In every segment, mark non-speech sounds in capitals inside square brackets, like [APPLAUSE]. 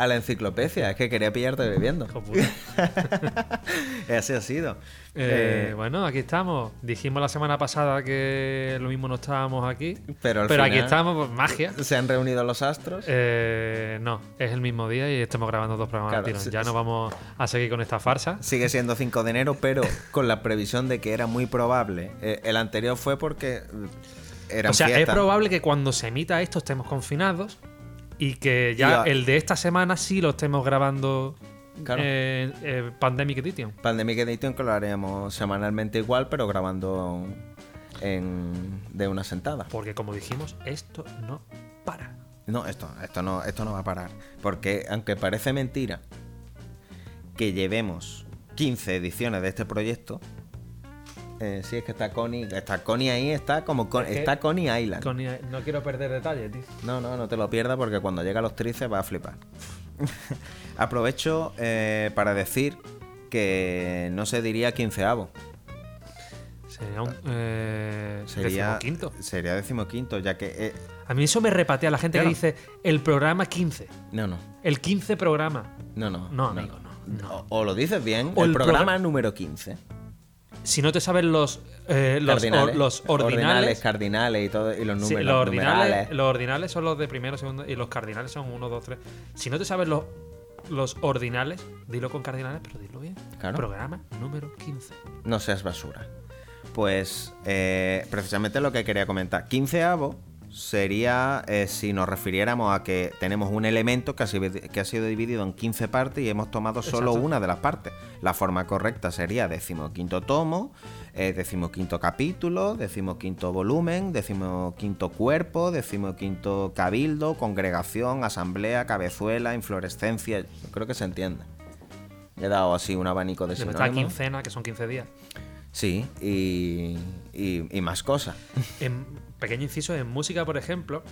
a la enciclopedia. Es que quería pillarte bebiendo. [LAUGHS] Así ha sido. Eh, Eh, bueno, aquí estamos. Dijimos la semana pasada que lo mismo no estábamos aquí. pero al Pero aquí estamos, pues magia. Se han reunido los astros. Eh, no, es el mismo día y estamos grabando dos programas Claro, al tirón. sí, Ya no vamos a seguir con esta farsa. Sigue [LAUGHS] siendo 5 de enero, pero con la previsión de que era muy probable. Eh, el anterior fue porque eh, era o sea, fiesta. es probable que cuando se emita esto estemos confinados y que ya el de esta semana sí lo estemos grabando Claro. eh, eh, Pandemic Edition. Pandemic Edition que lo haremos semanalmente igual, pero grabando en, de una sentada. Porque como dijimos, esto no para. No, esto, esto no, esto no va a parar. Porque aunque parece mentira que llevemos 15 ediciones de este proyecto, eh, sí es que está Connie, está Connie ahí, está como Con- Es está Connie Island. Con- no quiero perder detalles, tío. No, no, no te lo pierdas porque cuando llega a los trices va a flipar. [LAUGHS] Aprovecho eh, para decir que no se diría quinceavo, Sería un. Eh, sería quinto. Sería decimoquinto, ya que eh, A mí eso me repatea la gente Claro. que dice el programa 15. no, no, El 15 programa. no, no, No, amigo, no, no. O, o lo dices bien, O el, el programa programa- número 15. Si no te sabes los, eh, los, Cardinales. or- los ordinales. cardinales y todo y los sí, números los, ordinales numerales. los ordinales son los de primero, segundo y los cardinales son 1, 2, 3. Si no te sabes los, los ordinales, dilo con cardinales, pero dilo bien. Claro. Programa número 15. No seas basura. Pues eh, precisamente lo que quería comentar. Quinceavo sería eh, si nos refiriéramos a que tenemos un elemento que ha, sido, que ha sido dividido en 15 partes y hemos tomado solo Exacto. una de las partes. La forma correcta sería decimoquinto tomo, eh, decimoquinto capítulo, decimoquinto volumen, decimoquinto cuerpo, decimoquinto cabildo, congregación, asamblea, cabezuela, inflorescencia. Yo creo que se entiende. He dado así un abanico de Después está sinónimos. quincena, que son 15 días. Sí, y, y- y más cosas. En pequeño inciso, en música, por ejemplo,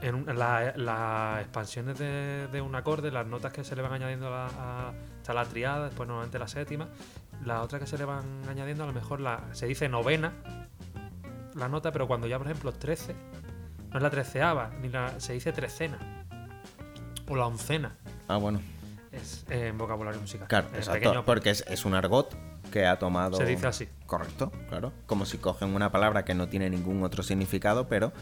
en la- las expansiones de, de un acorde, las notas que se le van añadiendo a la, a- está la triada, después normalmente la séptima, la otra que se le van añadiendo, a lo mejor la, se dice novena, la nota, pero cuando ya, por ejemplo, 13, no es la treceava, ni la, se dice trecena, o la oncena, Ah, bueno. es eh, en vocabulario musical. Claro, exacto. pequeño- Porque es, es un argot que ha tomado. Se dice así. Correcto, claro. Como si cogen una palabra que no tiene ningún otro significado, pero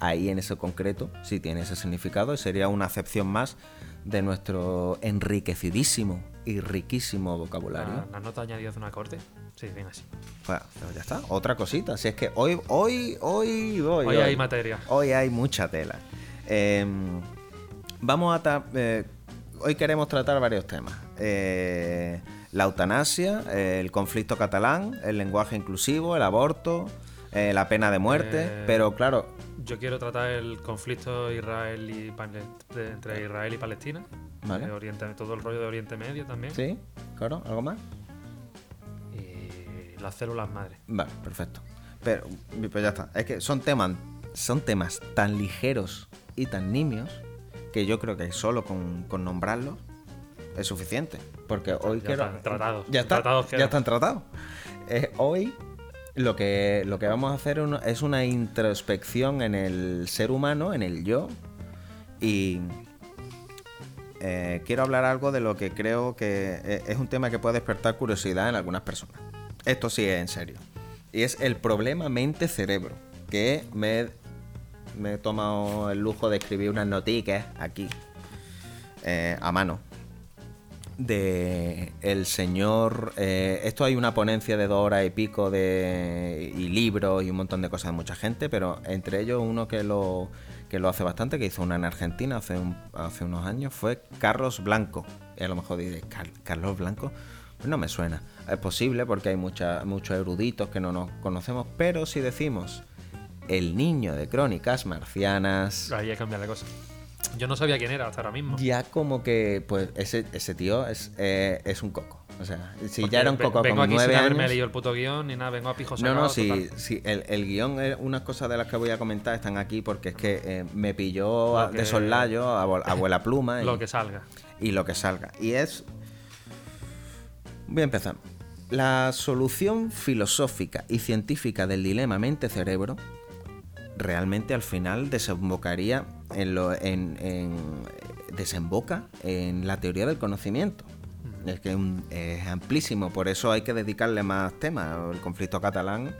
ahí en eso concreto sí tiene ese significado y sería una acepción más de nuestro enriquecidísimo y riquísimo vocabulario. la, las notas añadidas de un acorde, se dicen así. Bueno, pues ya está. Otra cosita. Si es que hoy, hoy, hoy, hoy, Hoy hay materia. Hoy hay mucha tela. Eh, vamos a. eh, hoy queremos tratar varios temas. Eh, la eutanasia, el conflicto catalán, el lenguaje inclusivo, el aborto, eh, la pena de muerte. Eh, pero claro, Yo quiero tratar el conflicto Israel y Pale- de- entre Israel y Palestina. Vale. Oriente, todo el rollo de Oriente Medio también. sí, claro, ¿algo más? Y las células madres. Vale, perfecto. Pero pues ya está. Es que son temas, son temas tan ligeros y tan nimios que yo creo que solo con, con nombrarlos es suficiente. Porque hoy ya quiero- están tratados. Ya, está, Tratados ya están tratados. Eh, hoy lo que, lo que vamos a hacer es una introspección en el ser humano, en el yo. Y eh, quiero hablar algo de lo que creo que eh, es un tema que puede despertar curiosidad en algunas personas. Esto sí es en serio. Y es el problema mente-cerebro. Que me, he- me he tomado el lujo de escribir unas noticas aquí, eh, a mano, de el señor. eh, esto hay una ponencia de dos horas y pico de y libros y un montón de cosas de mucha gente, pero entre ellos uno que lo que lo hace bastante, que hizo una en Argentina hace, hace unos años, fue Carlos Blanco. Y a lo mejor dice, "Car- Carlos Blanco, pues no me suena. Es posible porque hay mucha- muchos eruditos que no nos conocemos, pero si decimos el niño de crónicas marcianas, Ahí ya cambia la cosa. Yo no sabía quién era hasta ahora mismo. ya como que, pues ese, ese tío es, eh, es un coco. O sea, si Porque ya era un coco Vengo con aquí nueve sin haberme años... leído el puto guion ni nada, vengo a pijo No, no, sí, sí, el, el guion, es unas cosas de las que voy a comentar están aquí porque es que eh, me pilló a- que- de soslayo, abu- [LAUGHS] abuela pluma y, Lo que salga. y lo que salga. Y es... Voy a empezar. La solución filosófica y científica del dilema mente-cerebro realmente al final desembocaría en lo en, en- desemboca en la teoría del conocimiento. Es que es amplísimo, por eso hay que dedicarle más temas. El conflicto catalán,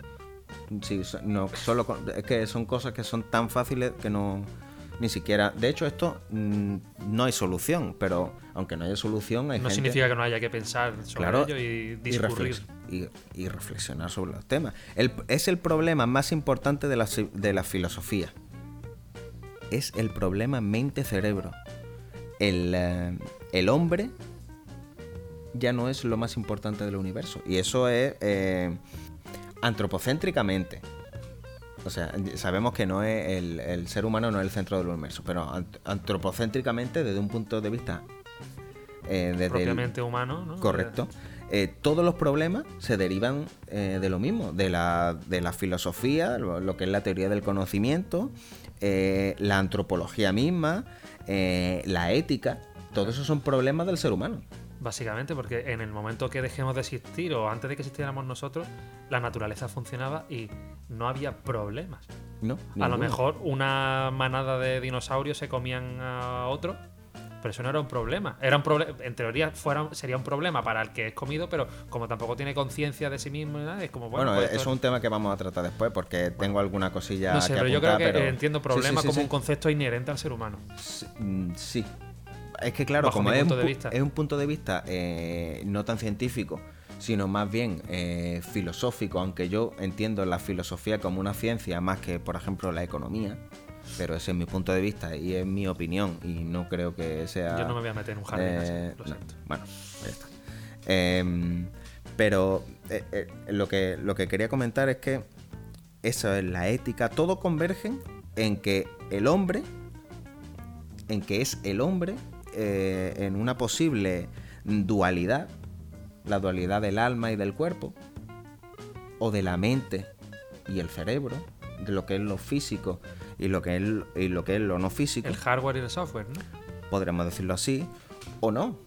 sí, no, solo es que son cosas que son tan fáciles que no ni siquiera. De hecho, esto mm, no hay solución, pero aunque no haya solución, hay No gente- significa que no haya que pensar sobre Claro, ello y discurrir. Y- y reflexionar sobre los temas. El- es el problema más importante de la, de la filosofía. Es el problema mente-cerebro. El, eh, el hombre ya no es lo más importante del universo. Y eso es eh, antropocéntricamente. O sea, sabemos que no es el, el ser humano no es el centro del universo, pero ant- antropocéntricamente desde un punto de vista eh, desde el- propiamente humano, ¿no? Correcto. Eh, todos los problemas se derivan eh, de lo mismo, de la, de la filosofía, lo, lo que es la teoría del conocimiento, eh, la antropología misma, eh, la ética. Todos esos son problemas del ser humano. Básicamente, porque en el momento que dejemos de existir o antes de que existiéramos nosotros, la naturaleza funcionaba y no había problemas. ¿no? A lo mejor una manada de dinosaurios se comían a otro, pero eso no era un problema. Era un proble- en teoría fuera, sería un problema para el que es comido, pero como tampoco tiene conciencia de sí mismo, nada, es como bueno. Bueno, pues eso esto- es un tema que vamos a tratar después porque tengo alguna cosilla no sé, que pero yo creo que pero- entiendo problema sí, sí, como un concepto inherente al ser humano. Sí, mm. Es que claro, Bajo como mi es un, punto de pu- vista. es un punto de vista eh, no tan científico, sino más bien eh, filosófico, aunque yo entiendo la filosofía como una ciencia más que, por ejemplo, la economía, pero ese es mi punto de vista y es mi opinión y no creo que sea... Yo no me voy a meter en un jardín así, eh, lo no, siento. bueno, ya está. Em, pero eh, eh, lo, que, lo que quería comentar es que eso es la ética, todo convergen en que el hombre, en que es el hombre en una posible dualidad, la dualidad del alma y del cuerpo, o de la mente y el cerebro, de lo que es lo físico y lo que es, y lo, que es lo no físico El hardware y el software, ¿no? podremos decirlo así, o no,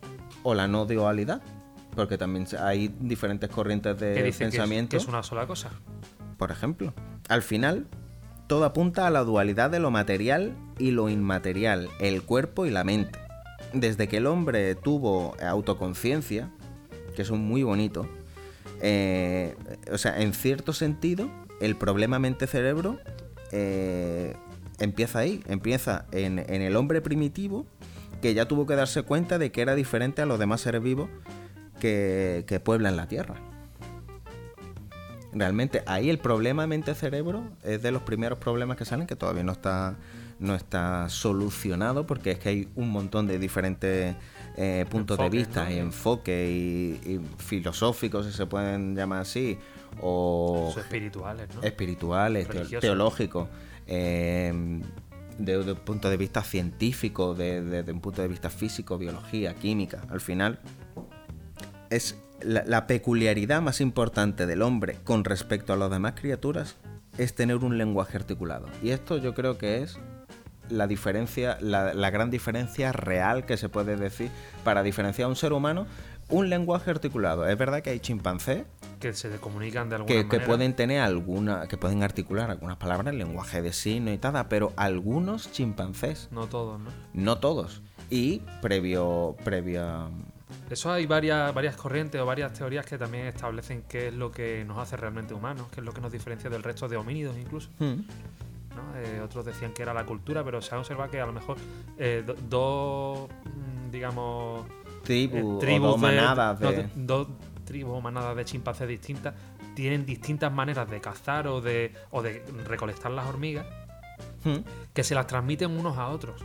o la no dualidad, porque también hay diferentes corrientes de que es- pensamiento, que es una sola cosa. por ejemplo. Al final, todo apunta a la dualidad de lo material y lo inmaterial, el cuerpo y la mente. Desde que el hombre tuvo autoconciencia, que es un muy bonito, eh, o sea, en cierto sentido, el problema mente-cerebro eh, empieza ahí, empieza en, en el hombre primitivo, que ya tuvo que darse cuenta de que era diferente a los demás seres vivos que, que pueblan la Tierra. Realmente ahí el problema mente-cerebro es de los primeros problemas que salen que todavía no está, no está solucionado porque es que hay un montón de diferentes eh, puntos de vista ¿no? y enfoques y, y filosóficos, si se pueden llamar así, o espirituales, ¿no? espirituales, teológicos, eh, de, de un punto de vista científico, de- de- de un punto de vista físico, biología, química. Al final, es la, la peculiaridad más importante del hombre con respecto a las demás criaturas es tener un lenguaje articulado. Y esto yo creo que es la diferencia, la, la gran diferencia real que se puede decir para diferenciar a un ser humano. Un lenguaje articulado. Es verdad que hay chimpancés que se comunican de alguna que, que manera. pueden tener alguna, que pueden articular algunas palabras en lenguaje de signo y tal, pero algunos chimpancés, No todos, ¿no? no todos. Y previo, previo, Eso hay varias, varias corrientes o varias teorías que también establecen qué es lo que nos hace realmente humanos, qué es lo que nos diferencia del resto de homínidos incluso. Hmm. ¿no? Eh, otros decían que era la cultura, pero se ha observado que a lo mejor eh, do- dos, mm, digamos, tribu eh, o tribus dos de- manadas de... tribus o manadas de chimpancés distintas tienen distintas maneras de cazar o de, o de recolectar las hormigas Hmm. que se las transmiten unos a otros.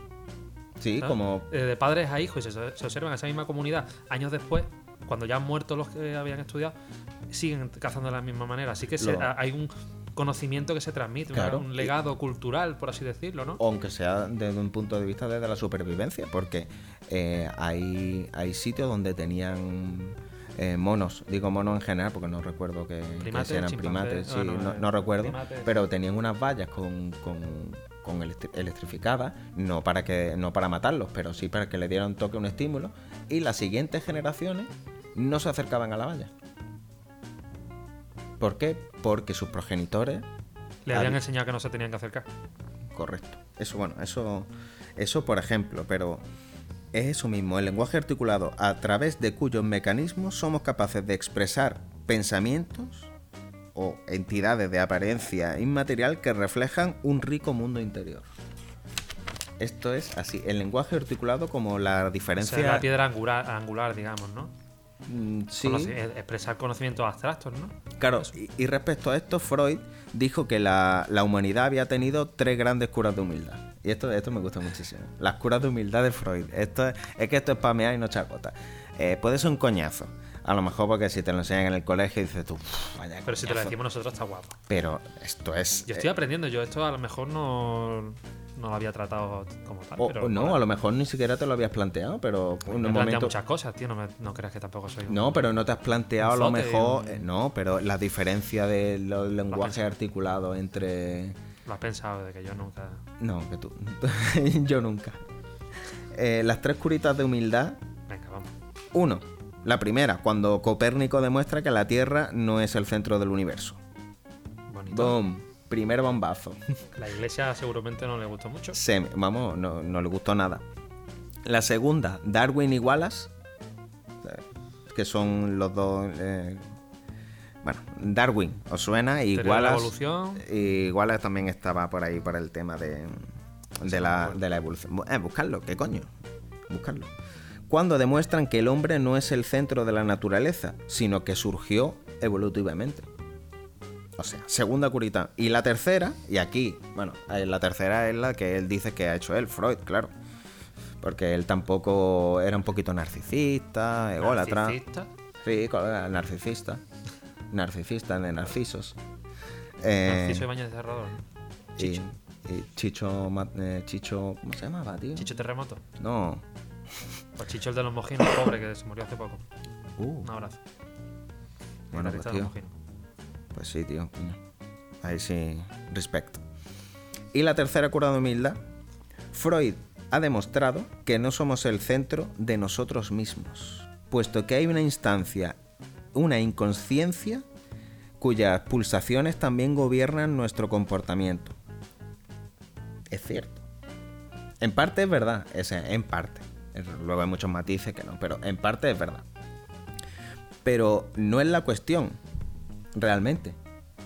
Sí, ¿sabes? como Eh, de padres a hijos y se, se observa en esa misma comunidad años después, cuando ya han muerto los que habían estudiado, siguen cazando de la misma manera. Así que se- Lo- a- hay un conocimiento que se transmite, Claro. un legado cultural, por así decirlo, ¿no? aunque sea desde un punto de vista desde la supervivencia, porque eh, hay, hay sitios donde tenían eh, monos, digo monos en general porque no recuerdo que, Primates, si eran chimpancés, primates, sí, ah, no, no, eh, no recuerdo, primates. pero tenían unas vallas con, con, con electri- electrificadas, no para que no para matarlos, pero sí para que le dieran un toque, un estímulo, y las siguientes generaciones no se acercaban a la valla. ¿Por qué? Porque sus progenitores Le habían enseñado que no se tenían que acercar. Correcto. Eso, bueno, eso, eso por ejemplo, pero es eso mismo, el lenguaje articulado a través de cuyos mecanismos somos capaces de expresar pensamientos o entidades de apariencia inmaterial que reflejan un rico mundo interior. Esto es así, el lenguaje articulado como la O diferencia... sea, la piedra angular, angular digamos, ¿no? Mm, sí, Conoci- eh, expresar conocimientos abstractos, ¿no? claro, y, y respecto a esto, Freud dijo que la, la humanidad había tenido tres grandes curas de humildad. Y esto, esto me gusta muchísimo. Las curas de humildad de Freud. Esto es, que esto es pamear y no chacota. Eh, puede ser un coñazo. A lo mejor porque si te lo enseñan en el colegio dices tú, "Uf, vaya Pero si te lo coñazo". decimos nosotros está guapo. Pero esto es... Yo estoy eh, aprendiendo, yo esto a lo mejor no, no lo había tratado como tal. o, pero no, a lo mejor ni siquiera te lo habías planteado, pero en me he momento... muchas cosas, tío. No, me- no creas que tampoco soy un- No, pero no te has planteado a lo mejor... un- eh, no, pero la diferencia de los lenguajes articulados entre... Lo has pensado de que yo nunca. No, que tú. [LAUGHS] Yo nunca. Eh, las tres curitas de humildad. Venga, vamos. Uno. La primera, cuando Copérnico demuestra que la Tierra no es el centro del universo. Bonito. Boom. Primer bombazo. [LAUGHS] La iglesia seguramente no le gustó mucho. Se- vamos, no, no le gustó nada. La segunda, Darwin y Wallace. eh, Que son los dos. eh, bueno, Darwin, ¿os suena? Y Wallace. evolución. Y Wallace también estaba por ahí por el tema de, de, la, de la evolución. Eh, buscarlo, ¿qué coño? Buscarlo. Cuando demuestran que el hombre no es el centro de la naturaleza, sino que surgió evolutivamente. O sea, segunda curita. Y la tercera, y aquí, bueno, eh, la tercera es la que él dice que ha hecho él, Freud, claro. Porque él tampoco era un poquito narcisista, ególatra. narcisista. Sí, colega, narcisista. Narcisista de narcisos. Eh, Narciso Ibáñez de y, Chicho. y Chicho, eh, Chicho, ¿cómo se llamaba, tío? Chicho Terremoto. No. O Chicho el de los mojinos, [COUGHS] pobre, que se murió hace poco. Uh, Un abrazo. Bueno, pues, tío. pues sí, tío. Ahí sí, respect. Y la tercera cura de humildad. Freud ha demostrado que no somos el centro de nosotros mismos, puesto que hay una instancia, una inconsciencia, cuyas pulsaciones también gobiernan nuestro comportamiento. Es cierto. En parte es verdad, es en parte. Luego hay muchos matices que no, pero en parte es verdad. Pero no es la cuestión, realmente.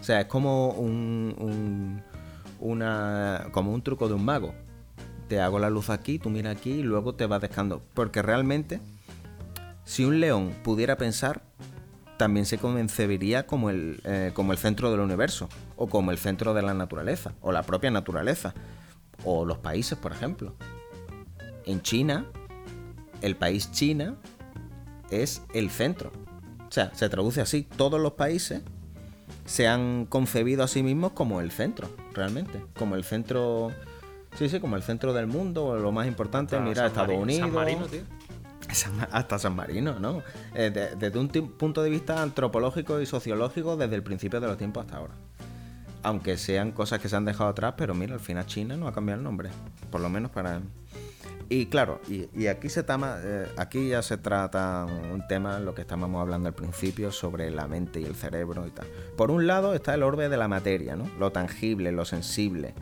O sea, es como un, un- una, como un truco de un mago. Te hago la luz aquí, tú mira aquí y luego te vas dejando. Porque realmente, si un león pudiera pensar, también se concebiría como el, eh, como el centro del universo, o como el centro de la naturaleza, o la propia naturaleza, o los países, por ejemplo. En China, el país China es el centro. O sea, se traduce así. Todos los países se han concebido a sí mismos como el centro, realmente. Como el centro. Sí, sí, como el centro del mundo, o lo más importante, mira, Estados Marino- Unidos. San Marino, tío. Hasta San Marino, ¿no? Eh, de- desde un punto de vista antropológico y sociológico, desde el principio de los tiempos hasta ahora. Aunque sean cosas que se han dejado atrás, pero mira, al final China no ha cambiado el nombre. Por lo menos para. Y claro, y, aquí se tama, eh, aquí ya se trata un tema, lo que estábamos hablando al principio, sobre la mente y el cerebro y tal. Por un lado está el orbe de la materia, ¿no? Lo tangible, lo sensible,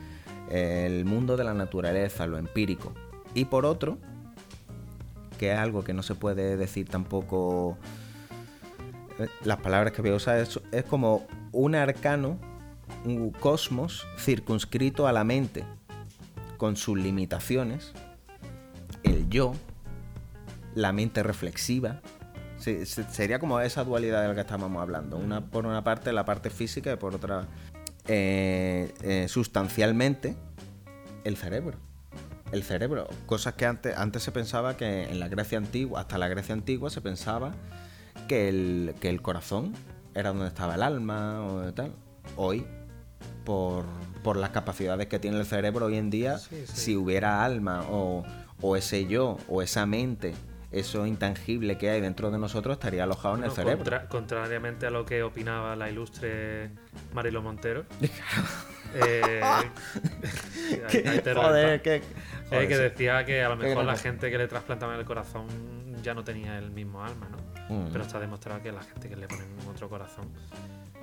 el mundo de la naturaleza, lo empírico. Y por otro, que es algo que no se puede decir tampoco. eh, Las palabras que voy a usar es, es como un arcano, un cosmos circunscrito a la mente, con sus limitaciones, el yo, la mente reflexiva. Se- se- sería como esa dualidad de la que estábamos hablando. Una, por una parte la parte física y por otra eh, eh, sustancialmente el cerebro el cerebro. Cosas que antes, antes se pensaba que en la Grecia antigua, hasta la Grecia antigua, se pensaba que el, que el corazón era donde estaba el alma o tal. Hoy, por, por las capacidades que tiene el cerebro hoy en día, Sí, sí. si hubiera alma o, o ese yo o esa mente, eso intangible que hay dentro de nosotros, estaría alojado en el cerebro. contra- contrariamente a lo que opinaba la ilustre Marilo Montero. [LAUGHS] eh, [LAUGHS] Joder. Que, Eh, que sí. decía que a lo mejor la gente que le trasplantaban el corazón ya no tenía el mismo alma, ¿no? Mm. Pero está demostrado que la gente que le ponen otro corazón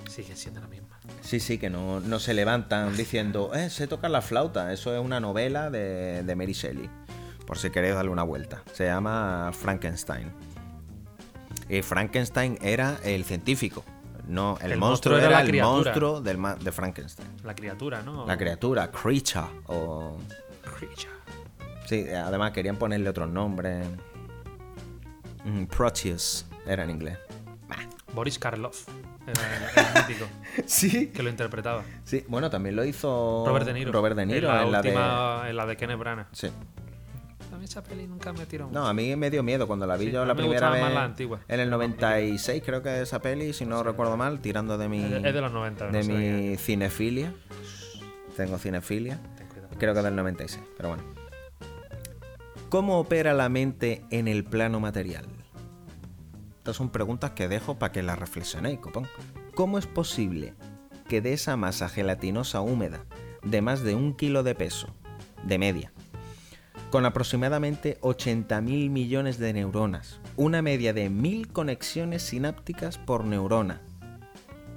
sigue siendo la misma. Sí, sí, que no, no se levantan [LAUGHS] diciendo, eh, sé tocar la flauta. Eso es una novela de, de Mary Shelley. Por si queréis darle una vuelta. Se llama Frankenstein. Y Frankenstein era el científico. No, el, El monstruo, monstruo era el criatura. monstruo del ma- de Frankenstein. La criatura, ¿no? La criatura, creature. O... Creature. Sí, además querían ponerle otros nombres. Mm, Proteus era en inglés. Boris Karloff. Era el, el [LAUGHS] mítico Sí. que lo interpretaba. Sí, bueno, también lo hizo Robert De Niro. Robert De Niro en la, en la de- en la de Kenneth Branagh. Sí. A mí esa peli nunca me tiró No, mucho. a mí me dio miedo cuando la vi Sí, yo la primera vez. más la antigua. En el 96 creo que es esa peli, si no recuerdo mal, tirando de mi Es de- es de los 90, no de mi cinefilia. Tengo cinefilia. Ten cuidado. Creo que es del 96, pero bueno. ¿Cómo opera la mente en el plano material? Estas son preguntas que dejo para que las reflexionéis, copón. ¿Cómo es posible que de esa masa gelatinosa húmeda de más de un kilo de peso, de media, con aproximadamente 80.000 millones de neuronas, una media de 1.000 conexiones sinápticas por neurona,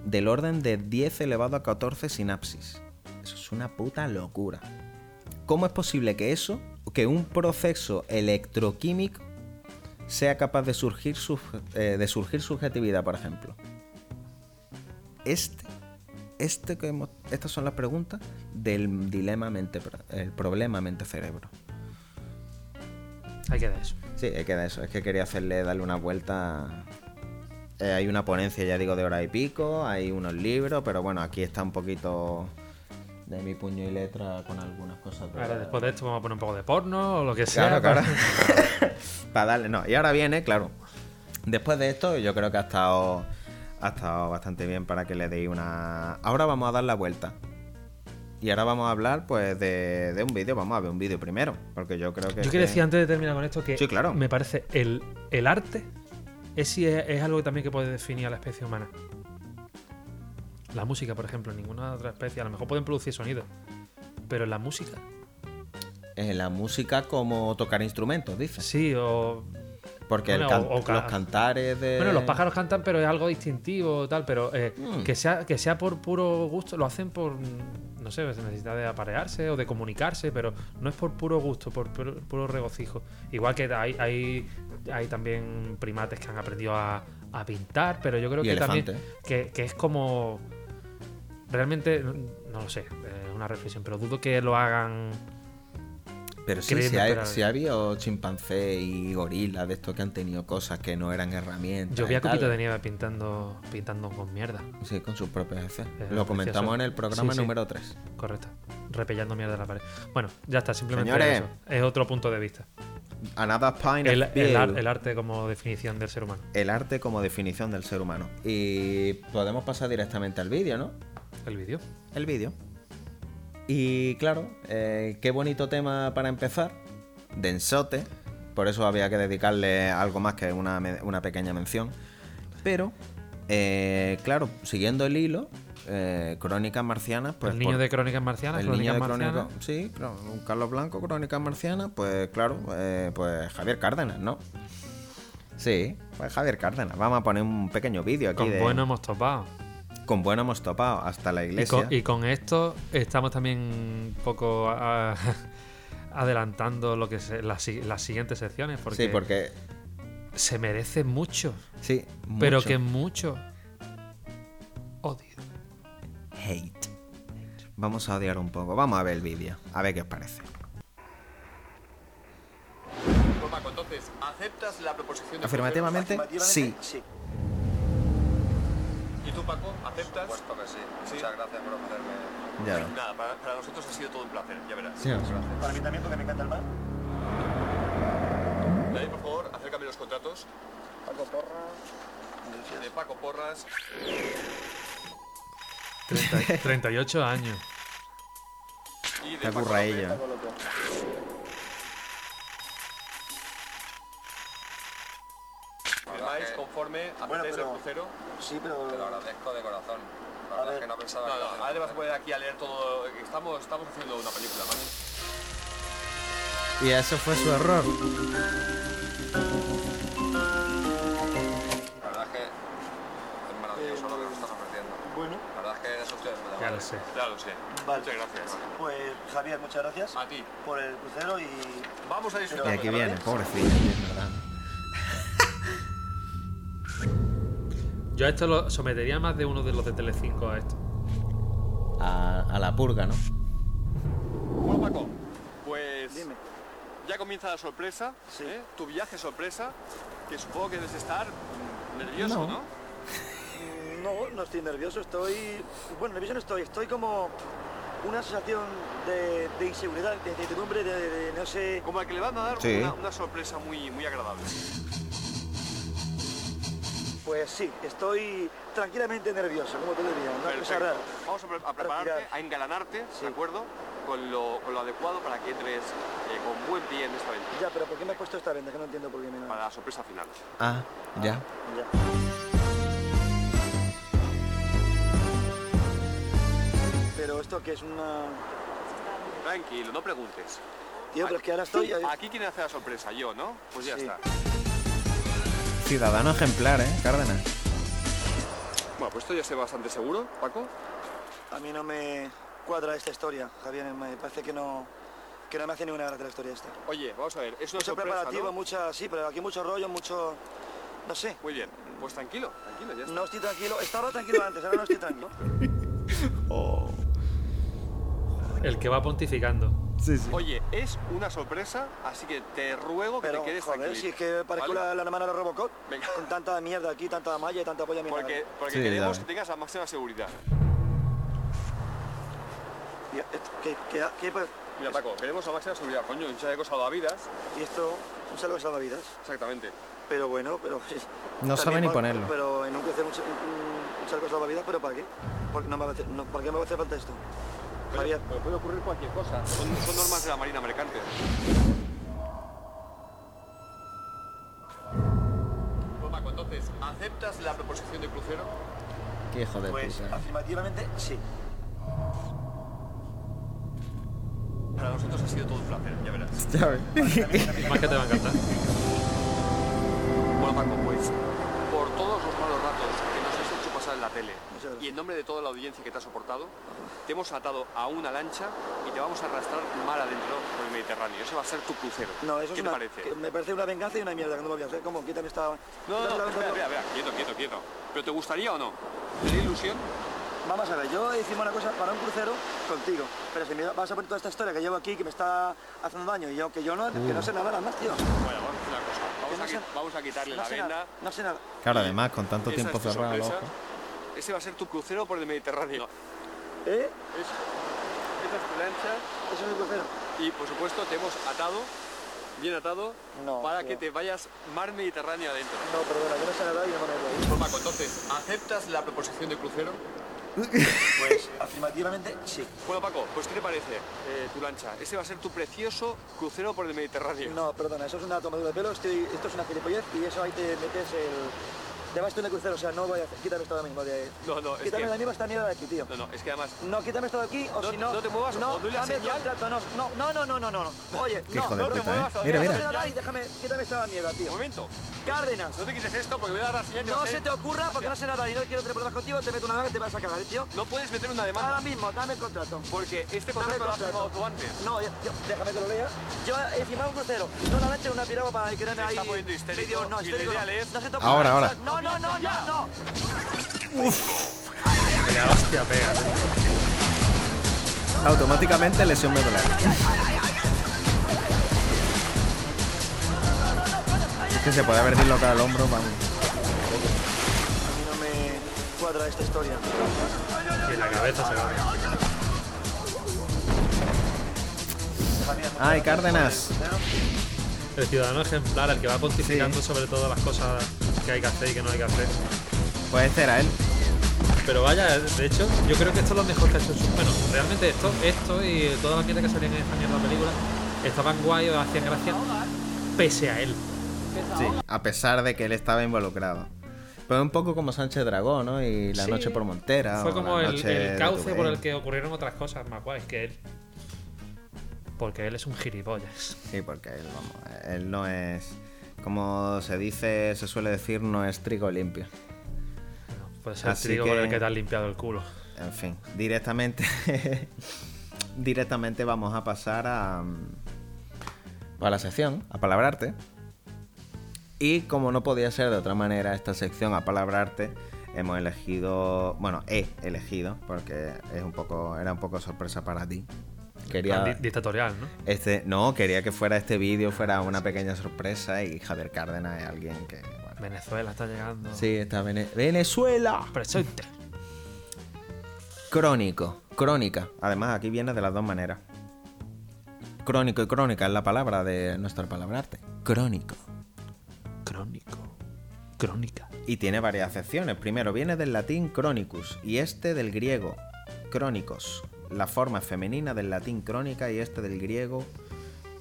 del orden de 10 elevado a 14 sinapsis. Eso es una puta locura. ¿Cómo es posible que eso, que un proceso electroquímico sea capaz de surgir, eh, de surgir subjetividad, por ejemplo? Este, este que hemos- estas son las preguntas del dilema mente, el problema mente-cerebro. Ahí queda eso. Sí, hay que dar eso. Es que quería hacerle darle una vuelta. Eh, hay una ponencia, ya digo, de hora y pico. Hay unos libros, pero bueno, aquí está un poquito de mi puño y letra con algunas cosas. Ahora después de esto vamos a poner un poco de porno o lo que sea. Claro, claro. [LAUGHS] Para darle, no. Y ahora viene, claro. Después de esto, yo creo que ha estado, ha estado bastante bien para que le deis una. Ahora vamos a dar la vuelta. Y ahora vamos a hablar, pues, de, de un vídeo. Vamos a ver un vídeo primero. Porque yo creo que. Yo quiero decir antes de terminar con esto que Sí, claro. me parece el, el arte es, es algo también que puede definir a la especie humana. La música, por ejemplo, ninguna otra especie, a lo mejor pueden producir sonido, pero en la música, eh, la música como tocar instrumentos, dices. sí, o Porque el Bueno, can- o- o ca- los cantares de. Bueno, los pájaros cantan, pero es algo distintivo tal, pero eh, Mm. que, sea, que sea por puro gusto, lo hacen por, no sé, necesidad de aparearse o de comunicarse, pero no es por puro gusto, por puro, puro regocijo. Igual que hay, hay, hay también primates que han aprendido a, a pintar, pero yo creo Y que también que, que es como... Realmente, no lo sé, es una reflexión, pero dudo que lo hagan... Pero sí, si, ha habido chimpancé y gorila de estos que han tenido cosas que no eran herramientas. Yo vi a Copito tal. de Nieve pintando, pintando con mierda. Sí, con sus propios efectos. Es Lo comentamos precioso. en el programa Sí, sí. número 3. Correcto. Repellando mierda de la pared. Bueno, ya está, simplemente Señores. eso. Es otro punto de vista. Another pint El, ar- el arte como definición del ser humano. El arte como definición del ser humano. Y podemos pasar directamente al vídeo, ¿no? El vídeo. El vídeo. Y claro, eh, qué bonito tema para empezar. Densote. Por eso había que dedicarle algo más que una, una pequeña mención. Pero, eh, claro, siguiendo el hilo, eh, Crónicas Marcianas, pues. el niño por- de Crónicas Marcianas. el niño de Crónicas. Sí, claro, un Carlos Blanco, Crónicas Marcianas, pues claro, eh, pues Javier Cárdenas, ¿no? Sí, pues Javier Cárdenas. Vamos a poner un pequeño vídeo aquí Con de. bueno hemos topado. Con bueno hemos topado hasta la Y iglesia. con, y con esto estamos también un poco [LAUGHS] adelantando lo que las, si- las siguientes secciones. Porque, Sí, porque. se merece mucho. Sí, Pero mucho que mucho odio. hate. Vamos a odiar un poco. Vamos a ver el vídeo. A ver qué os parece. Pues Paco, entonces, ¿aceptas la proposición de Afirmativamente, sí. Sí. ¿Y tú, Paco, aceptas? Por supuesto que sí. Sí. Muchas gracias por ofrecerme. Ya. Nada, para, para nosotros ha sido todo un placer, ya verás. Sí, Para mí también, porque me encanta el bar. David, por favor, acércame los contratos Paco Porra. de Paco Porras. 30 38 años. Y de Paco ella. firmáis conforme a bueno, pero, el crucero. Sí, pero... Te lo agradezco de corazón. La a ver. Es que no pensaba... No, no, no, ahora vas a poner aquí a leer todo... Eh, estamos, estamos haciendo una película, ¿vale? Y eso fue su error. La verdad es que es maravilloso eh, lo que nos estás ofreciendo. Eh, bueno. La verdad es que eres usted. Ya vale. lo sé. Ya lo sé. Vale. Muchas gracias. Pues Javier, muchas gracias. A ti. Por el crucero y... Vamos a disfrutar. Y aquí viene, por. Yo a esto lo sometería más de uno de los de Telecinco a esto. A, a la purga, ¿no? Bueno, Paco, pues dime. ya comienza la sorpresa, Sí. ¿eh? tu viaje sorpresa, que supongo que debes estar nervioso, No. ¿no? Mm, No, no estoy nervioso, estoy... Bueno, nervioso no estoy, estoy como una sensación de, de inseguridad, de, de incertidumbre, de, de- de no sé... Como el que le van a dar Sí. una, una sorpresa muy, muy agradable. Pues sí, estoy tranquilamente nervioso, como te diría, una. Vamos a, pre- a prepararte, respirar. a engalanarte, Sí. ¿de acuerdo? Con lo, con lo adecuado para que entres eh, con buen pie en esta aventura, Ya, pero ¿por qué me has puesto esta venda? Que no entiendo por qué me... para la sorpresa final. Ah, ya. Ya. Pero esto que es una... Tranquilo, no preguntes. Tío, pero es que ahora estoy... Aquí quién hace la sorpresa, yo, ¿no? Pues ya Sí. está. Ciudadano ejemplar, ¿eh? Cárdenas. Bueno, pues esto ya estoy bastante seguro, Paco. A mí no me cuadra esta historia, Javier. Me parece que no, que no me hace ninguna gracia la historia esta. Oye, vamos a ver, es una Mucho sorpresa, preparativo, ¿no? mucha... Sí, pero aquí mucho rollo, mucho... No sé. Muy bien, pues tranquilo, tranquilo, ya está. No estoy tranquilo. Estaba tranquilo antes, ahora no estoy tranquilo. [LAUGHS] El que va pontificando. Sí, sí. Oye, es una sorpresa, así que te ruego que te quedes joder, tranquilo. si es que parezco ¿vale? la, la hermana de Robocop. Venga. Con tanta mierda aquí, tanta malla y tanta polla mierda. Porque, porque Sí, queremos que tengas la máxima seguridad. Y esto, ¿qué, qué, qué, pa- Mira, Paco, queremos la máxima seguridad. Coño, un chaleco salvavidas. y esto, un salvo de salvavidas. Exactamente. Pero bueno, pero... [LAUGHS] No sabe ni ponerlo. Pero en un un, un, un salvo de salvavidas, ¿pero para qué? Porque no me va a hacer, no, ¿Para qué me va a hacer falta esto? Javier, Pero puede ocurrir cualquier cosa. Son, son normas de la Marina Mercante. Pues Paco, entonces, ¿aceptas la proposición de crucero? Qué hijo de pues puta. afirmativamente sí. Para nosotros ha sido todo un placer, ya verás. [LAUGHS] Ya ves. Más que te va a encantar. Bueno, Paco, pues por todos los malos ratos que nos has hecho pasar en la tele y en nombre de toda la audiencia que te ha soportado, te hemos atado a una lancha y te vamos a arrastrar mar adentro por el Mediterráneo. Ese va a ser tu crucero. No, eso ¿Qué es te una, parece? que me parece una venganza y una mierda que no lo voy a hacer. ¿Cómo? Quítame esta... No, no, quítame no, la espera, espera, espera, quieto, quieto, quieto. ¿Pero te gustaría o no? ¿Tener ilusión? Vamos a ver, yo decimos una cosa para un crucero contigo, pero si me vas a poner toda esta historia que llevo aquí, que me está haciendo daño y yo que yo no, que no sé nada nada más, tío. Bueno, vamos a hacer una cosa. Vamos, no a, sé- qui- vamos a quitarle No la sé venda. nada, no sé nada. Claro, además, con tanto Esa tiempo cerrado. Ese va a ser tu crucero por el Mediterráneo. ¿Eh? Es- Esa es tu lancha Eso es el crucero. y, por supuesto, te hemos atado, bien atado, No, para tío. que te vayas mar Mediterráneo adentro. No, perdona, yo no sé nada y no me. Pues Paco, entonces, ¿aceptas la proposición de crucero? [LAUGHS] Pues afirmativamente sí. Bueno, Paco, pues ¿qué te parece eh, tu lancha? Ese va a ser tu precioso crucero por el Mediterráneo. No, perdona, eso es una tomadura de pelo, estoy, esto es una gilipollez y eso ahí te metes el... Además tú de crucero, o sea, no voy a... Quítame esto ahora mismo de... No, no, es Quítame que... de esta mierda de aquí, tío. No, no, es que además... No, quítame esto de aquí o no, si no... No te muevas no, o doy la señal. Contrato, no, no, no, no, no, no, no. Oye, no, no te muevas. Eh. Mira, mira. Déjame, déjame, quítame esta mierda, tío. Un momento. Cárdenas. No te quites esto porque voy a dar la señal. No ¿eh? se te ocurra porque no sé nada y no quiero tener problemas contigo, te meto una demanda y te vas a cagar, ¿eh, tío. No puedes meter una demanda. Ahora mismo, dame el contrato. Porque este contrato lo has firmado tú antes. No, yo, yo, déjame que lo lea. Yo he firmado un crucero. No la leche una piragua para que ahí... Está poniendo histérico. No, histérico no. No se te ocurra. Ahora, ahora. No, no, no, no, no. La hostia pega. Automáticamente lesión medular. Es que se puede haber dislocado el hombro, vamos. A mí no me cuadra esta historia. Y en la cabeza se va. Ay, Cárdenas. El ciudadano ejemplar, el que va pontificando sobre todas las cosas que hay que hacer y que no hay que hacer. Pues este era él. Pero vaya, de hecho, yo creo que esto es lo mejor que ha hecho. Bueno, realmente esto, esto y toda la mierda que salían en España en la película estaban guay o hacían gracia pese a él. Sí, a pesar de que él estaba involucrado. Pues un poco como Sánchez Dragón, ¿no? Y La Sí. Noche por Montera. Fue como el, el cauce por el que ocurrieron otras cosas más guays que él. Porque él es un gilipollas. Sí, porque él, vamos, él no es. Como se dice, se suele decir, no es trigo limpio. No, puede ser Así trigo que- con el que te has limpiado el culo. en fin, directamente. [LAUGHS] directamente vamos a pasar a. a la sección, a palabrarte. Y como no podía ser de otra manera, esta sección a palabrarte hemos elegido. Bueno, he elegido, porque es un poco. era un poco sorpresa para ti. Quería. Di- Dictatorial, ¿no? Este, no, quería que fuera este vídeo, fuera una pequeña sorpresa y Javier Cárdenas es alguien que. bueno, Venezuela está llegando. sí, está Vene- Venezuela. Presente. Crónico, crónica. Además, aquí viene de las dos maneras. Crónico y crónica es la palabra de nuestro palabrarte. Crónico. Crónico. Crónica. Y tiene varias acepciones. Primero viene del latín chronicus y este del griego crónicos. La forma femenina del latín crónica y este del griego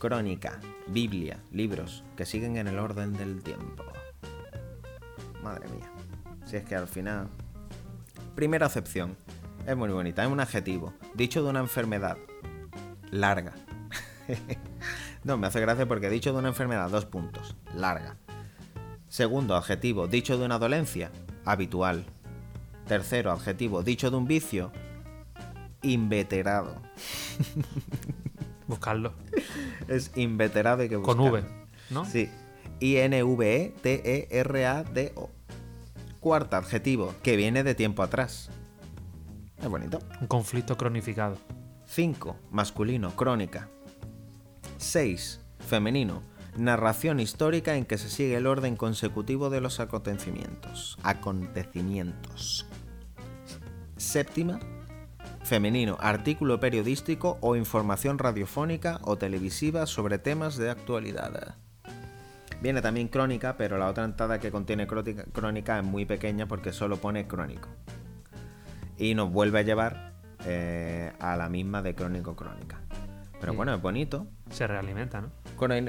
crónica. Biblia, libros que siguen en el orden del tiempo. Madre mía. Si es que al final... Primera acepción. Es muy bonita, es un adjetivo. Dicho de una enfermedad larga. [LAUGHS] no, me hace gracia porque dicho de una enfermedad, dos puntos. Larga. Segundo adjetivo, dicho de una dolencia, habitual. Tercero adjetivo, dicho de un vicio, inveterado. Buscarlo. Es inveterado y que Con buscar. V, ¿no? Sí. I-N-V-E-T-E-R-A-D-O. Cuarto adjetivo, que viene de tiempo atrás. Es bonito. Un conflicto cronificado. 5. Masculino, crónica. 6. Femenino, narración histórica en que se sigue el orden consecutivo de los acontecimientos. Acontecimientos. Séptima. Femenino, artículo periodístico o información radiofónica o televisiva sobre temas de actualidad. Viene también crónica, pero la otra entrada que contiene crónica es muy pequeña porque solo pone crónico. Y nos vuelve a llevar eh, a la misma de crónico crónica. Pero Sí. bueno, es bonito. Se realimenta, ¿no?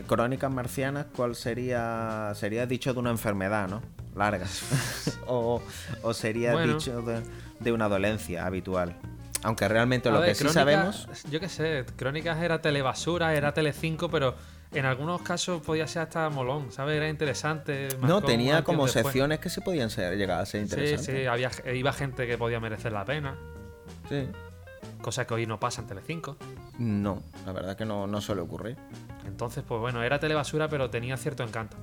Crónicas marcianas, ¿cuál sería? Sería dicho de una enfermedad, ¿no? Larga. [LAUGHS] o, o sería Bueno. dicho de, de una dolencia habitual. Aunque realmente A lo ver, que sí sabemos. Yo qué sé, Crónicas era telebasura, era Telecinco, pero en algunos casos podía ser hasta molón, ¿sabes? Era interesante. No, tenía como secciones que sí podían ser, llegar a ser Sí, interesantes. sí, había, iba gente que podía merecer la pena, Sí. cosa que hoy no pasa en Telecinco. No, la verdad que no, no suele ocurrir. Entonces, pues bueno, era telebasura, pero tenía cierto encanto.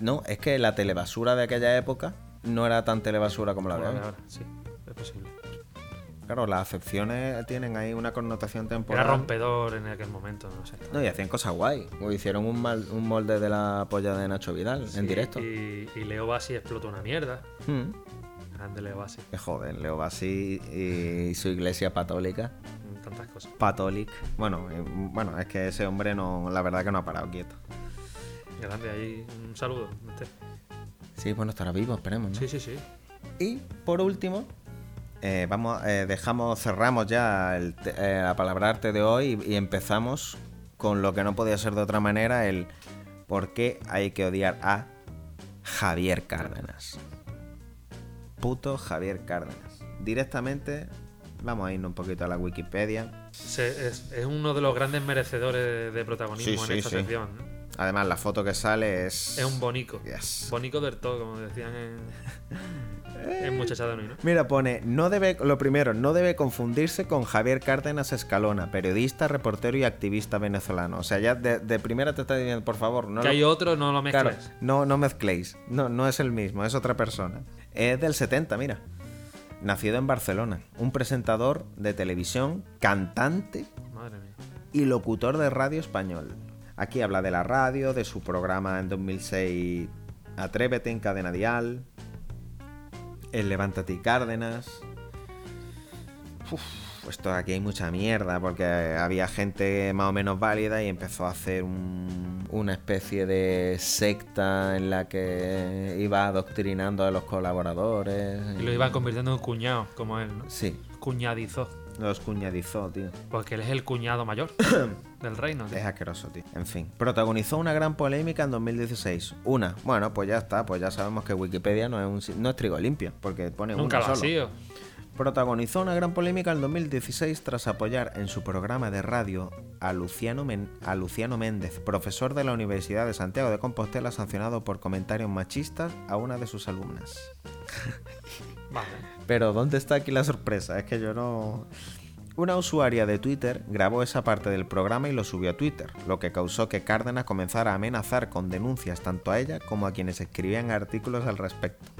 No, es que la telebasura de aquella época no era tan telebasura como Como la de ahora, sí, es posible. Claro, las acepciones tienen ahí una connotación temporal. Era rompedor en aquel momento, no sé. No, y hacían cosas guay. O hicieron un, mal- un molde de la polla de Nacho Vidal Sí, en directo. Y, y Leo Bassi explotó una mierda. Mm. Grande Leo Bassi. Qué joven, Leo Bassi y su iglesia católica. mm, Tantas cosas. Catholic. Bueno, eh, bueno, es que ese hombre no, la verdad que no ha parado quieto. Grande, ahí un saludo. Este. Sí, bueno, estará vivo, esperemos, ¿no? Sí, sí, sí. Y por último, eh, vamos, eh, dejamos, cerramos ya el, eh, la palabra arte de hoy y, y empezamos con lo que no podía ser de otra manera, el por qué hay que odiar a Javier Cárdenas. Puto Javier Cárdenas. Directamente, vamos a irnos un poquito a la Wikipedia. Se- es, es uno de los grandes merecedores de, de protagonismo Sí, en sí, esta sí. sección. Además, la foto que sale es... Es un bonico. Yes. Bonico del todo, como decían en, en Muchachada Nui, ¿no? Mira, pone, no debe, lo primero, no debe confundirse con Javier Cárdenas Escalona, periodista, reportero y activista venezolano. O sea, ya de, de primera te está diciendo, por favor, no que lo- hay otro, no lo Claro, mezcles. no, no mezcléis. No, no es el mismo, es otra persona. Es del 70, mira. Nacido en Barcelona. Un presentador de televisión, cantante Madre mía. y locutor de radio español. Aquí habla de la radio, de su programa en 2006 Atrévete en Cadena Dial, el Levántate y Cárdenas. Uf, esto aquí hay mucha mierda porque había gente más o menos válida y empezó a hacer un- una especie de secta en la que iba adoctrinando a los colaboradores. Y lo iban convirtiendo en cuñado, como él, ¿no? Sí, Cuñadizó. los cuñadizó, tío. Porque él es el cuñado mayor [COUGHS] del reino. tío. Es asqueroso, tío. En fin. Protagonizó una gran polémica en 2016. Una. Bueno, pues ya está. Pues ya sabemos que Wikipedia no es, un, si- no es trigo limpio. Porque pone Nunca una lo ha solo. sido. Protagonizó una gran polémica en 2016 tras apoyar en su programa de radio a Luciano, Men- a Luciano Méndez, profesor de la Universidad de Santiago de Compostela, sancionado por comentarios machistas a una de sus alumnas. [LAUGHS] Vale. Pero ¿dónde está aquí la sorpresa? Es que yo no... Una usuaria de Twitter grabó esa parte del programa y lo subió a Twitter, lo que causó que Cárdenas comenzara a amenazar con denuncias tanto a ella como a quienes escribían artículos al respecto.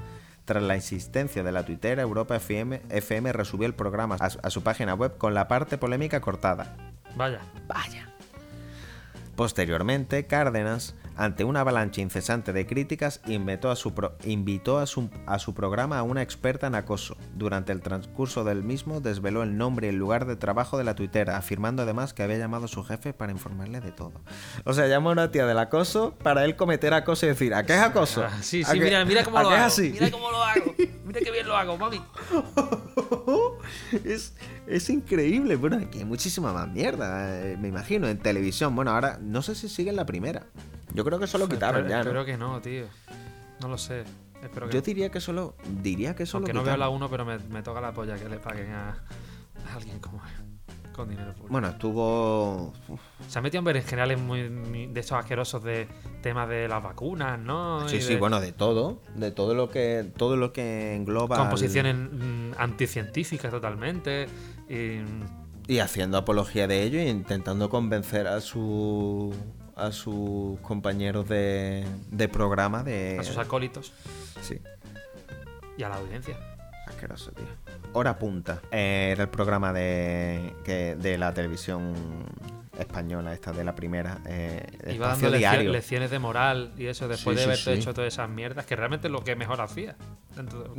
Tras la insistencia de la tuitera, Europa FM, FM resubió el programa a su, a su página web con la parte polémica cortada. Vaya. Vaya. Posteriormente, Cárdenas, ante una avalancha incesante de críticas, invitó, a su, pro- invitó a, su, a su programa a una experta en acoso. Durante el transcurso del mismo, desveló el nombre y el lugar de trabajo de la tuitera, afirmando además que había llamado a su jefe para informarle de todo. O sea, llamó a una tía del acoso para él cometer acoso y decir, ¿a qué es acoso? Ah, sí, ¿A sí, mira, mira cómo lo hago. así?". Mira cómo lo hago. Mira qué bien lo hago, mami. [LAUGHS] es, es increíble. Bueno, aquí hay muchísima más mierda, eh, me imagino, en televisión. Bueno, ahora no sé si sigue en la primera. Yo creo que eso lo quitaron espero, ya, ¿no? espero que no, tío. No lo sé. Espero que Yo diría que solo. Diría que solo. Aunque no veo la 1, pero me, me toca la polla que le paguen a, a alguien como él. Con dinero público. Bueno, estuvo. uf, Se ha metido en berenjenales muy, muy- de estos asquerosos de temas de las vacunas, ¿no? Sí, Y sí, de bueno, de todo. De todo lo que. Todo lo que engloba. Composiciones mm, anticientíficas totalmente. Y, Y haciendo apología de ello e intentando convencer a su. A sus compañeros de, de programa de. a sus acólitos Sí. y a la audiencia. Asqueroso, tío. Hora punta. Eh, Era el programa de, que, de la televisión española, esta de la primera. Eh, Iba dando diario. lecciones de moral y eso después Sí, de sí, haber sí. hecho todas esas mierdas, que realmente es lo que mejor hacía.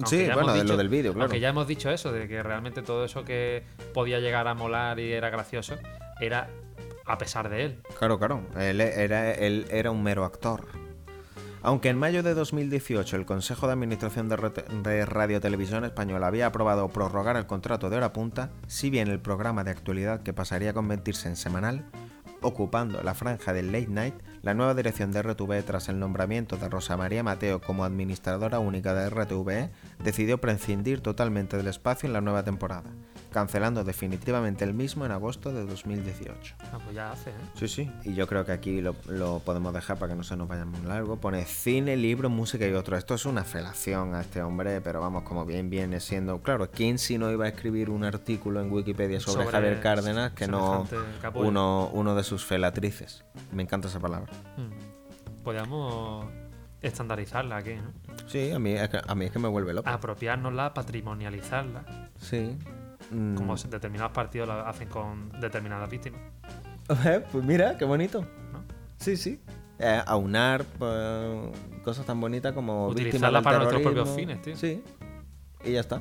Sí, bueno, de lo del vídeo, claro. Aunque ya hemos dicho eso, de que realmente todo eso que podía llegar a molar y era gracioso, era a pesar de él. Claro, claro. Él era, un mero actor. Aunque en mayo de 2018 el Consejo de Administración de, Radio Televisión Española había aprobado prorrogar el contrato de hora punta, si bien el programa de actualidad que pasaría a convertirse en semanal, ocupando la franja del late night, la nueva dirección de RTV tras el nombramiento de Rosa María Mateo como administradora única de RTVE decidió prescindir totalmente del espacio en la nueva temporada, cancelando definitivamente el mismo en agosto de 2018. Ah, pues ya hace, ¿eh? Sí, sí. Y yo creo que aquí lo, lo podemos dejar para que no se nos vaya muy largo. Pone cine, libro, música y otro. Esto es una felación a este hombre, pero vamos, como bien viene siendo. Claro, ¿quién si no iba a escribir un artículo en Wikipedia sobre, Sobre Javier Cárdenas que no uno de sus felatrices? Me encanta esa palabra. Hmm. Podríamos estandarizarla aquí, ¿no? Sí, a mí, es que- a mí es que me vuelve loco. Apropiárnosla, patrimonializarla, Sí. Mm. como determinados partidos lo hacen con determinadas víctimas. [LAUGHS] Eh, pues mira, qué bonito. ¿no? Sí, sí. Eh, aunar pues, cosas tan bonitas como Utilizarla para nuestros propios fines, tío. Sí. Y ya está.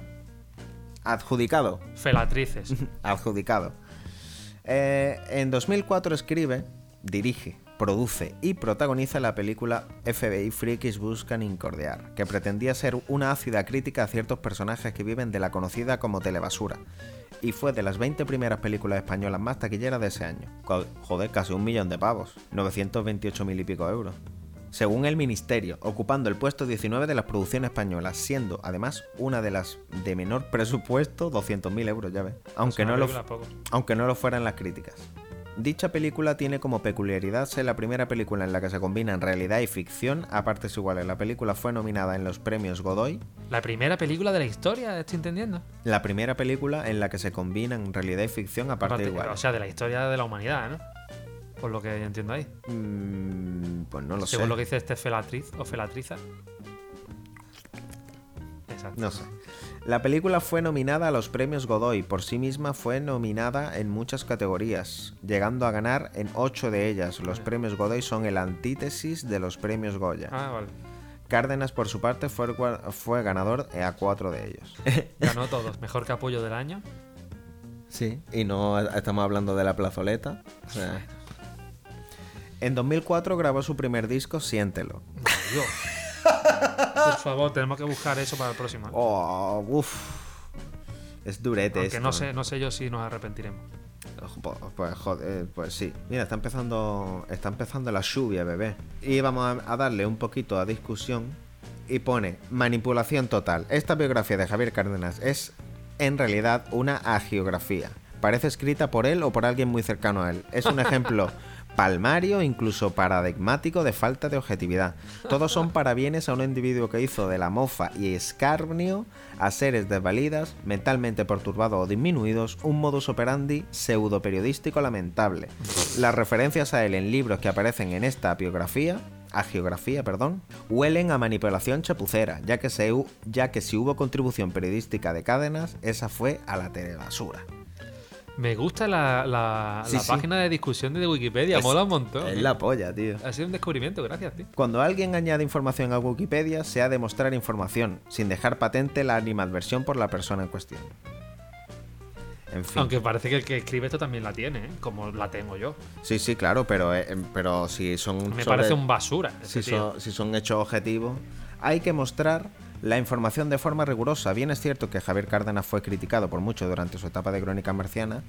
Adjudicado. Felatrices. [LAUGHS] Adjudicado. Eh, en 2004 escribe, dirige, produce y protagoniza la película FBI Frikis Buscan Incordiar, que pretendía ser una ácida crítica a ciertos personajes que viven de la conocida como telebasura, y fue de las 20 primeras películas españolas más taquilleras de ese año. Joder, casi un millón de pavos, 928 mil y pico euros. Según el Ministerio, ocupando el puesto 19 de las producciones españolas, siendo además una de las de menor presupuesto, 200.000 euros, ya ves. Aunque Es una no, lo, aunque no lo fueran las críticas. Dicha película tiene como peculiaridad ser la primera película en la que se combinan realidad y ficción a partes iguales. La película fue nominada en los premios Godoy, La primera película de la historia, estoy entendiendo. la primera película en la que se combinan realidad y ficción a partes iguales. O sea, de la historia de la humanidad, ¿no? Por lo que yo entiendo ahí. Mm, pues no lo Según sé. lo que dice este felatriz o felatriza. Exacto. No sé. La película fue nominada a los premios Godoy. Por sí misma fue nominada en muchas categorías, llegando a ganar en ocho de ellas. Los premios Godoy son el antítesis de los premios Goya. Ah, vale. Cárdenas, por su parte, fue, ganador a cuatro de ellos. [LAUGHS] Ganó todos. Mejor capullo del año. Sí, y no estamos hablando de la plazoleta. o sea. En 2004 grabó su primer disco, Siéntelo. Dios. Por favor, tenemos que buscar eso para el próximo. Oh, uff. Es durete Aunque esto, no ¿eh? sé, no sé yo si nos arrepentiremos. Pues, pues, joder, pues sí. Mira, está empezando, está empezando la lluvia, bebé. Y vamos a darle un poquito a discusión. Y pone manipulación total. Esta biografía de Javier Cárdenas es en realidad una agiografía. Parece escrita por él o por alguien muy cercano a él. Es un [LAUGHS] ejemplo palmario, incluso paradigmático de falta de objetividad. Todos son parabienes a un individuo que hizo de la mofa y escarnio a seres desvalidas, mentalmente perturbados o disminuidos, un modus operandi pseudo periodístico lamentable. Las referencias a él en libros que aparecen en esta biografía perdón, huelen a manipulación chapucera, ya que, se, ya que si hubo contribución periodística de Cádenas, esa fue a la telebasura. Me gusta la, la- Sí, la sí. página de discusión de Wikipedia, Es- mola un montón. Es la polla, tío. Ha sido un descubrimiento, gracias, tío. Cuando alguien añade información a Wikipedia, se ha de mostrar información, sin dejar patente la animadversión por la persona en cuestión. En fin. Aunque parece que el que escribe esto también la tiene, ¿eh? como la tengo yo. Sí, sí, claro, pero, eh, em, pero si son. Me sobre- parece un basura. si, ese tío. son, si son hechos objetivos, hay que mostrar la información de forma rigurosa. Bien es cierto que Javier Cárdenas fue criticado por mucho durante su etapa de crónica marciana,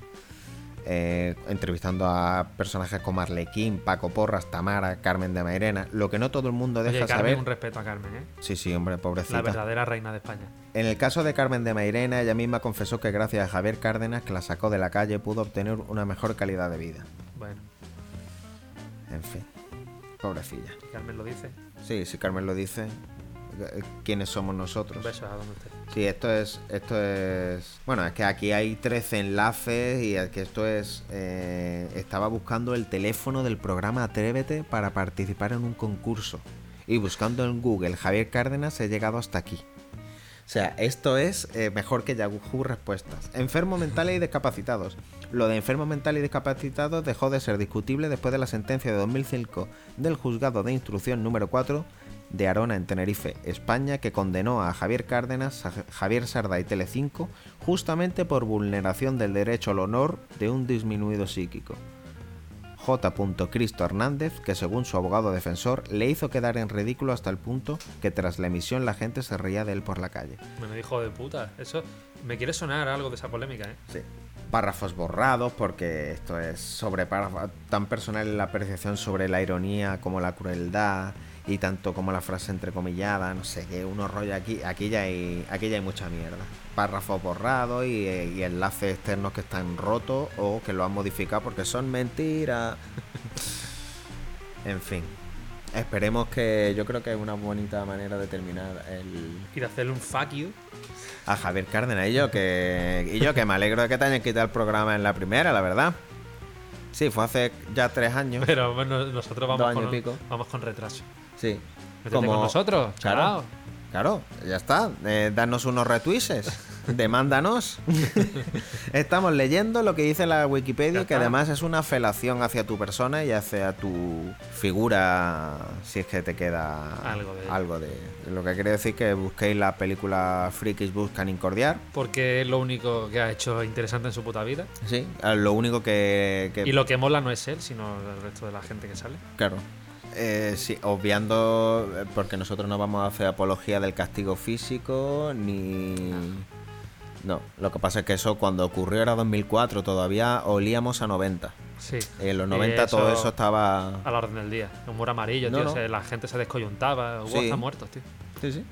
eh, entrevistando a personajes como Arlequín, Paco Porras, Tamara, Carmen de Mairena, lo que no todo el mundo deja Oye, Carmen, saber. un respeto a Carmen, ¿eh? Sí, sí, hombre, pobrecita. La verdadera reina de España. En el caso de Carmen de Mairena, ella misma confesó que gracias a Javier Cárdenas, que la sacó de la calle, pudo obtener una mejor calidad de vida. Bueno, En fin, pobrecilla. Carmen lo dice. Sí, si Carmen lo dice, ¿quiénes somos nosotros? Besos a donde esté. Sí, esto es, esto es... Bueno, es que aquí hay 13 enlaces y es que esto es... eh, estaba buscando el teléfono del programa Atrévete para participar en un concurso. Y buscando en Google Javier Cárdenas he llegado hasta aquí. O sea, esto es eh, mejor que Yahoo Respuestas. Enfermos mentales y discapacitados. Lo de enfermos mentales y discapacitados dejó de ser discutible después de la sentencia de 2005 del juzgado de instrucción número 4 de Arona en Tenerife, España, que condenó a Javier Cárdenas, a Javier Sarda y Telecinco justamente por vulneración del derecho al honor de un disminuido psíquico. J. Cristo Hernández, que según su abogado defensor le hizo quedar en ridículo hasta el punto que tras la emisión la gente se reía de él por la calle. Bueno, hijo de puta. Eso me quiere sonar algo de esa polémica, ¿eh? Sí. Párrafos borrados, porque esto es sobre párrafo- tan personal en la apreciación sobre la ironía como la crueldad y tanto como la frase entrecomillada, no sé qué, uno rollo aquí, aquí ya hay, aquí ya hay mucha mierda. Párrafos borrados y, y enlaces externos que están rotos o que lo han modificado porque son mentiras. [LAUGHS] en fin. Esperemos que yo creo que es una bonita manera de terminar el, Y de hacerle un fuck you. a Javier Cárdenas y yo que y yo que me alegro de que te hayan quitado el programa en la primera, la verdad. Sí, fue hace ya tres años. Pero bueno, nosotros Dos vamos años con, y pico. vamos con retraso. Sí. Con nosotros, Claro. Claro, ya está. Eh, danos unos retweets. [LAUGHS] Demándanos. [LAUGHS] Estamos leyendo lo que dice la Wikipedia, que además es una felación hacia tu persona y hacia tu figura, si es que te queda Algo de- algo de. Lo que quiere decir que busquéis la película Frikis Buscan Incordiar. Porque es lo único que ha hecho interesante en su puta vida. Sí, lo único que. que- Y lo que mola no es él, sino el resto de la gente que sale. Claro. Eh, sí, obviando, eh, porque nosotros no vamos a hacer apología del castigo físico, ni... No, lo que pasa es que eso cuando ocurrió era 2004, todavía olíamos a 90. Sí. En los Y 90 todo eso estaba... A la orden del día. Humor amarillo, No, tío. no. se- la gente se descoyuntaba. Hubo Sí. hasta muertos, tío. Sí, sí.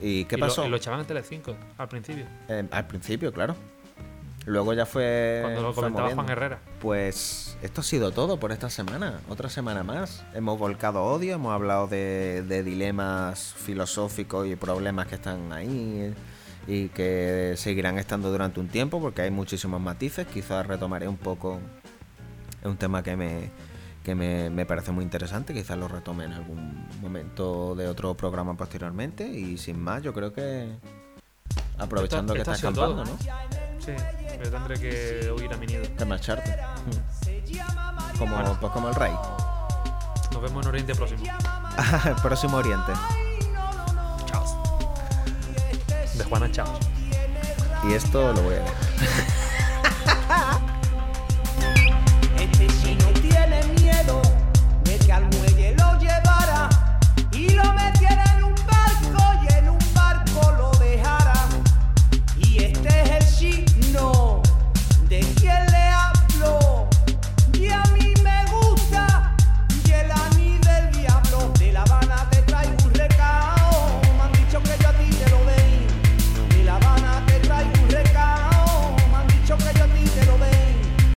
¿Y qué Y lo- pasó? y lo echaban en Telecinco al principio. Eh, al principio, claro. Luego ya fue... cuando lo comentaba. Juan Herrera. Pues esto ha sido todo por esta semana. Otra semana más. Hemos volcado odio, hemos hablado de, de dilemas filosóficos y problemas que están ahí y que seguirán estando durante un tiempo porque hay muchísimos matices. Quizás retomaré un poco. Es un tema que me, que me, me parece muy interesante. Quizás lo retome en algún momento de otro programa posteriormente. Y sin más, yo creo que aprovechando que sido acampando, todo. ¿no? Sí, yo tendré que huir a mi nido. Que marcharte. Como, pues como el rey. Nos vemos en Oriente Próximo. [LAUGHS] Próximo Oriente. Chao. De Juana, chao. Y esto lo voy a leer. [LAUGHS]